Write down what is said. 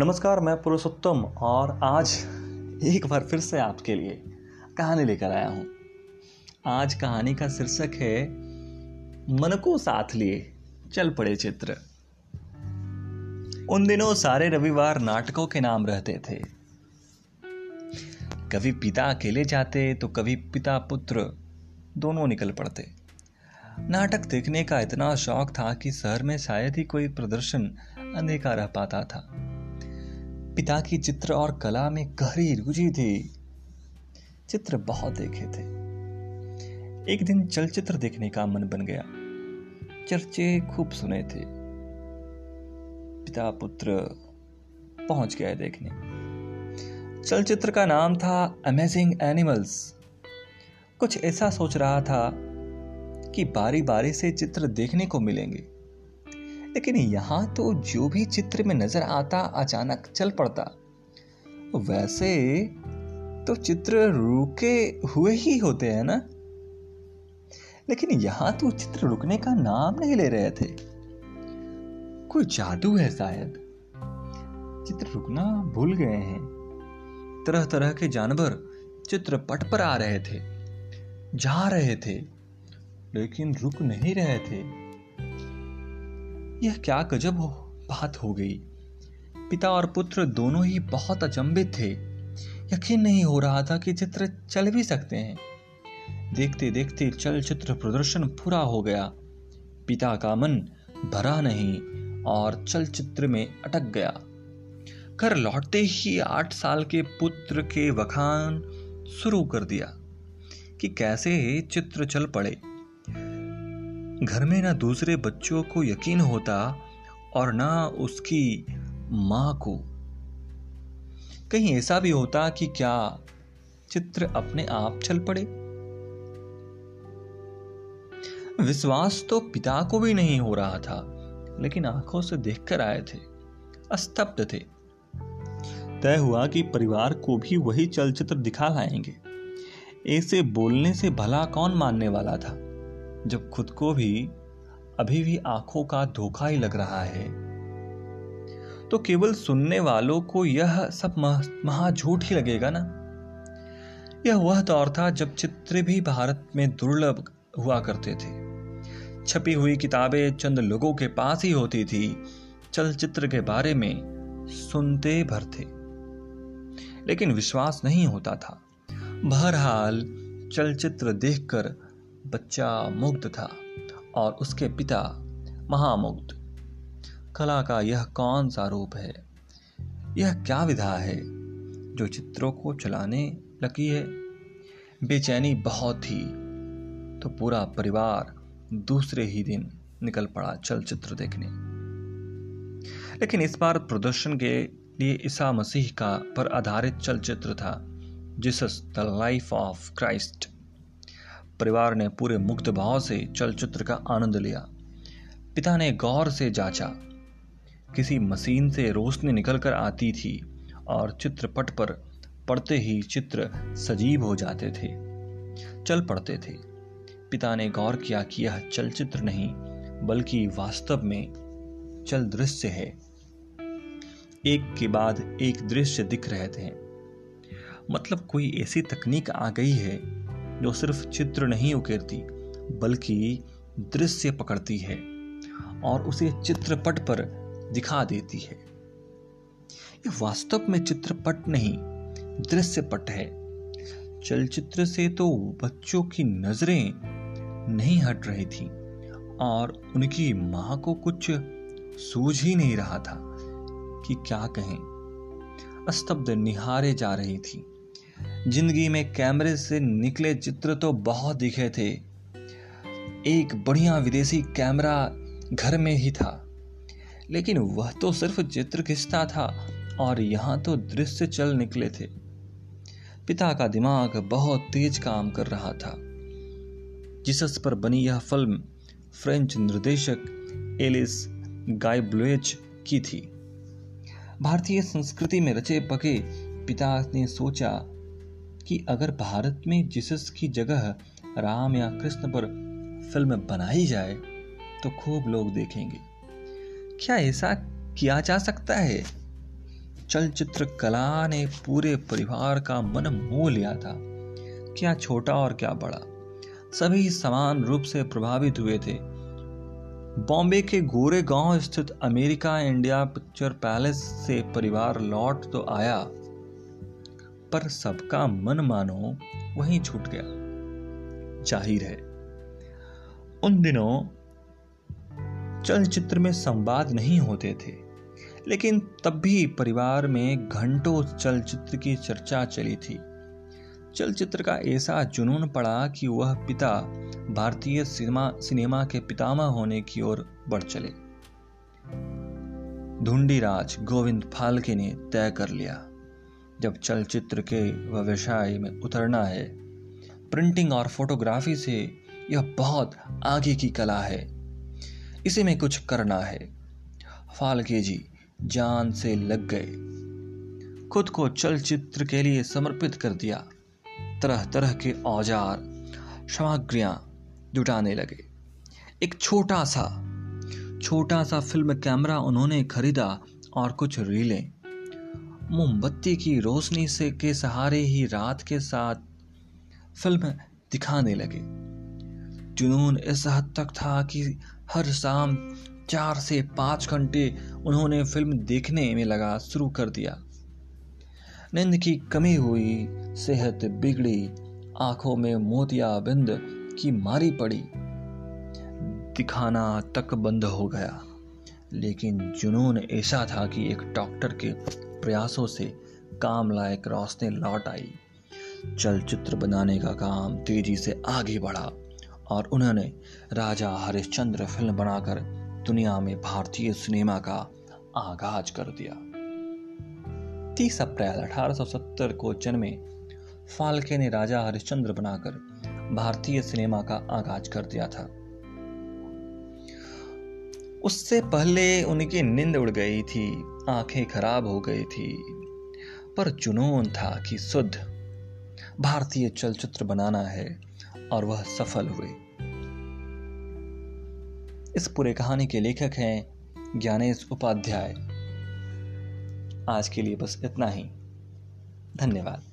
नमस्कार, मैं पुरुषोत्तम और आज एक बार फिर से आपके लिए कहानी लेकर आया हूँ। आज कहानी का शीर्षक है मन को साथ लिए चल पड़े चित्र। उन दिनों सारे रविवार नाटकों के नाम रहते थे। कभी पिता अकेले जाते तो कभी पिता पुत्र दोनों निकल पड़ते। नाटक देखने का इतना शौक था कि शहर में शायद ही कोई प्रदर्शन अनदेखा रह पाता था। पिता की चित्र और कला में गहरी रुचि थी। चित्र बहुत देखे थे। एक दिन चलचित्र देखने का मन बन गया। चर्चे खूब सुने थे। पिता पुत्र पहुँच गए देखने। चलचित्र का नाम था अमेजिंग एनिमल्स कुछ ऐसा सोच रहा था कि बारी बारी से चित्र देखने को मिलेंगे। लेकिन यहाँ तो जो भी चित्र में नज़र आता, अचानक चल पड़ता। वैसे तो चित्र रुके हुए ही होते हैं ना? लेकिन यहाँ तो चित्र रुकने का नाम नहीं ले रहे थे। कोई जादू है शायद। चित्र रुकना भूल गए हैं। तरह तरह के जानवर चित्र पट पर आ रहे थे, जा रहे थे, लेकिन रुक नहीं रहे थे। यह क्या गजब हो, बात हो गई। पिता और पुत्र दोनों ही बहुत अचंभित थे। यकीन नहीं हो रहा था कि चित्र चल भी सकते हैं। देखते देखते चलचित्र प्रदर्शन पूरा हो गया। पिता का मन भरा नहीं और चलचित्र में अटक गया। घर लौटते ही आठ साल के पुत्र के वखान शुरू कर दिया कि कैसे चित्र चल पड़े। घर में ना दूसरे बच्चों को यकीन होता और ना उसकी माँ को। कहीं ऐसा भी होता कि क्या चित्र अपने आप चल पड़े। विश्वास तो पिता को भी नहीं हो रहा था, लेकिन आँखों से देखकर आए थे, अस्तब्ध थे। तय हुआ कि परिवार को भी वही चलचित्र दिखा लाएँगे। ऐसे बोलने से भला कौन मानने वाला था? जब खुद को भी अभी भी आँखों का धोखा ही लग रहा है। तो केवल सुनने वालों को यह सब महा झूठ ही लगेगा ना? यह वह दौर था जब चित्र भी भारत में दुर्लभ हुआ करते थे। छपी हुई किताबें चंद लोगों के पास ही होती थी, चलचित्र के बारे में सुनते भर थे। लेकिन विश्वास नहीं होता था। बहरहाल, चलचित्र देखकर बच्चा मुग्ध था और उसके पिता महामुग्ध। कला का यह कौन सा रूप है? यह क्या विधा है जो चित्रों को चलाने लगी है? बेचैनी बहुत थी तो पूरा परिवार दूसरे ही दिन निकल पड़ा चलचित्र देखने। लेकिन इस बार प्रदर्शन के लिए ईसा मसीह का पर आधारित चलचित्र था, Jesus the life of Christ. परिवार ने पूरे मुक्त भाव से चलचित्र का आनंद लिया। पिता ने गौर से जांचा। किसी मशीन से रोशनी निकलकर आती थी और चित्रपट पर पढ़ते ही चित्र सजीव हो जाते थे। चल पड़ते थे। पिता ने गौर किया कि यह चलचित्र नहीं, बल्कि वास्तव में चल दृश्य है। एक के बाद एक दृश्य दिख रहे थे। मतलब कोई ऐसी तकनीक आ गई है जो सिर्फ़ चित्र नहीं उकेरती, बल्कि दृश्य पकड़ती है और उसे चित्रपट पर दिखा देती है। यह वास्तव में चित्रपट नहीं, दृश्यपट है। चलचित्र से तो बच्चों की नज़रें नहीं हट रही थी और उनकी माँ को कुछ सूझ ही नहीं रहा था कि क्या कहें। अस्तब्ध निहारे जा रही थी। ज़िंदगी में कैमरे से निकले चित्र तो बहुत दिखे थे। एक बढ़िया विदेशी कैमरा घर में ही था। लेकिन वह तो सिर्फ़ चित्र खिंचता था और यहाँ तो दृश्य चल निकले थे। पिता का दिमाग बहुत तेज काम कर रहा था। जिसस पर बनी यह फ़िल्म फ्रेंच निर्देशक एलिस गाइब्लोच की थी। भारतीय संस्कृति में रचे पके पिता ने सोचा कि अगर भारत में जीसस की जगह राम या कृष्ण पर फ़िल्म बनाई जाए तो खूब लोग देखेंगे। क्या ऐसा किया जा सकता है? चलचित्र कला ने पूरे परिवार का मन मोह लिया था। क्या छोटा और क्या बड़ा? सभी समान रूप से प्रभावित हुए थे। बॉम्बे के गोरे गाँव स्थित अमेरिका इंडिया पिक्चर पैलेस से परिवार लौट तो आया। पर सबका मन मानो वहीं छूट गया। ज़ाहिर है, उन दिनों चलचित्र में संवाद नहीं होते थे, लेकिन तब भी परिवार में घंटों चलचित्र की चर्चा चली थी। चलचित्र का ऐसा जुनून पड़ा कि वह पिता भारतीय सिनेमा सिनेमा के पितामह होने की ओर बढ़ चले। धुंडीराज गोविंद फाल्के ने तय कर लिया। जब चलचित्र के व्यवसाय में उतरना है। प्रिंटिंग और फोटोग्राफी से यह बहुत आगे की कला है। इसे में कुछ करना है। फालके जी जान से लग गए। खुद को चलचित्र के लिए समर्पित कर दिया। तरह तरह के औज़ार, सामग्रियाँ जुटाने लगे। एक छोटा सा छोटा सा फ़िल्म कैमरा उन्होंने खरीदा और कुछ रीलें। मोमबत्ती की रोशनी से के सहारे ही रात के साथ फ़िल्म दिखाने लगे। जुनून इस हद तक था कि हर शाम चार से पाँच घंटे उन्होंने फ़िल्म देखने में लगा शुरू कर दिया। नींद की कमी हुई, सेहत बिगड़ी, आँखों में मोतिया बिंद की मारी पड़ी। दिखाना तक बंद हो गया, लेकिन जुनून ऐसा था कि एक डॉक्टर के प्रयासों से काम लायक रोशनी लौट आई। चलचित्र बनाने का काम तेज़ी से आगे बढ़ा और उन्होंने राजा हरिश्चंद्र फ़िल्म बनाकर दुनिया में भारतीय सिनेमा का आगाज़ कर दिया। 30 अप्रैल 1870 को जन्मे फाल्के ने राजा हरिश्चंद्र बनाकर भारतीय सिनेमा का आगाज़ कर दिया था। उससे पहले उनकी नींद उड़ गई थी। आँखें खराब हो गई थी, पर जुनून था कि शुद्ध भारतीय चलचित्र बनाना है और वह सफल हुए। इस पूरे कहानी के लेखक हैं ज्ञानेश उपाध्याय। आज के लिए बस इतना ही। धन्यवाद।